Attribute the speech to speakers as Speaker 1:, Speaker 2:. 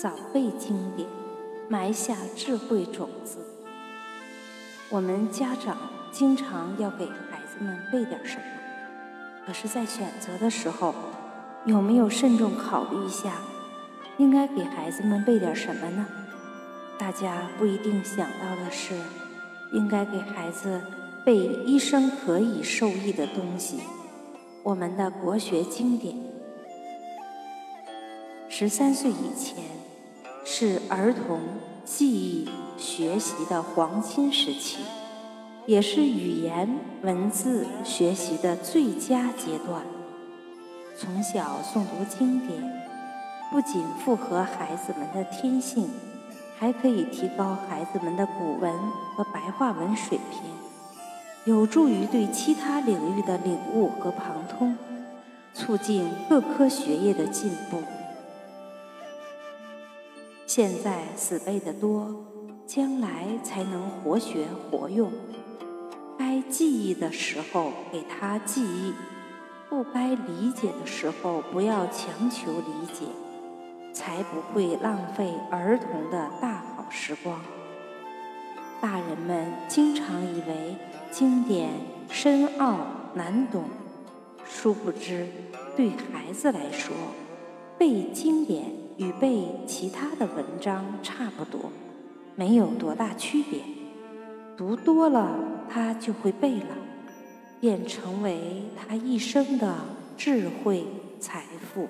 Speaker 1: 早背经典，埋下智慧种子。我们家长经常要给孩子们背点什么，可是，在选择的时候，有没有慎重考虑一下，应该给孩子们背点什么呢？大家不一定想到的是，应该给孩子背一生可以受益的东西，我们的国学经典。十三岁以前。是儿童记忆学习的黄金时期，也是语言文字学习的最佳阶段。从小诵读经典，不仅符合孩子们的天性，还可以提高孩子们的古文和白话文水平，有助于对其他领域的领悟和旁通，促进各科学业的进步。现在死背的多，将来才能活学活用。该记忆的时候给他记忆，不该理解的时候不要强求理解，才不会浪费儿童的大好时光。大人们经常以为经典深奥难懂，殊不知对孩子来说，背经典。与背其他的文章差不多，没有多大区别。读多了，他就会背了，便成为他一生的智慧财富。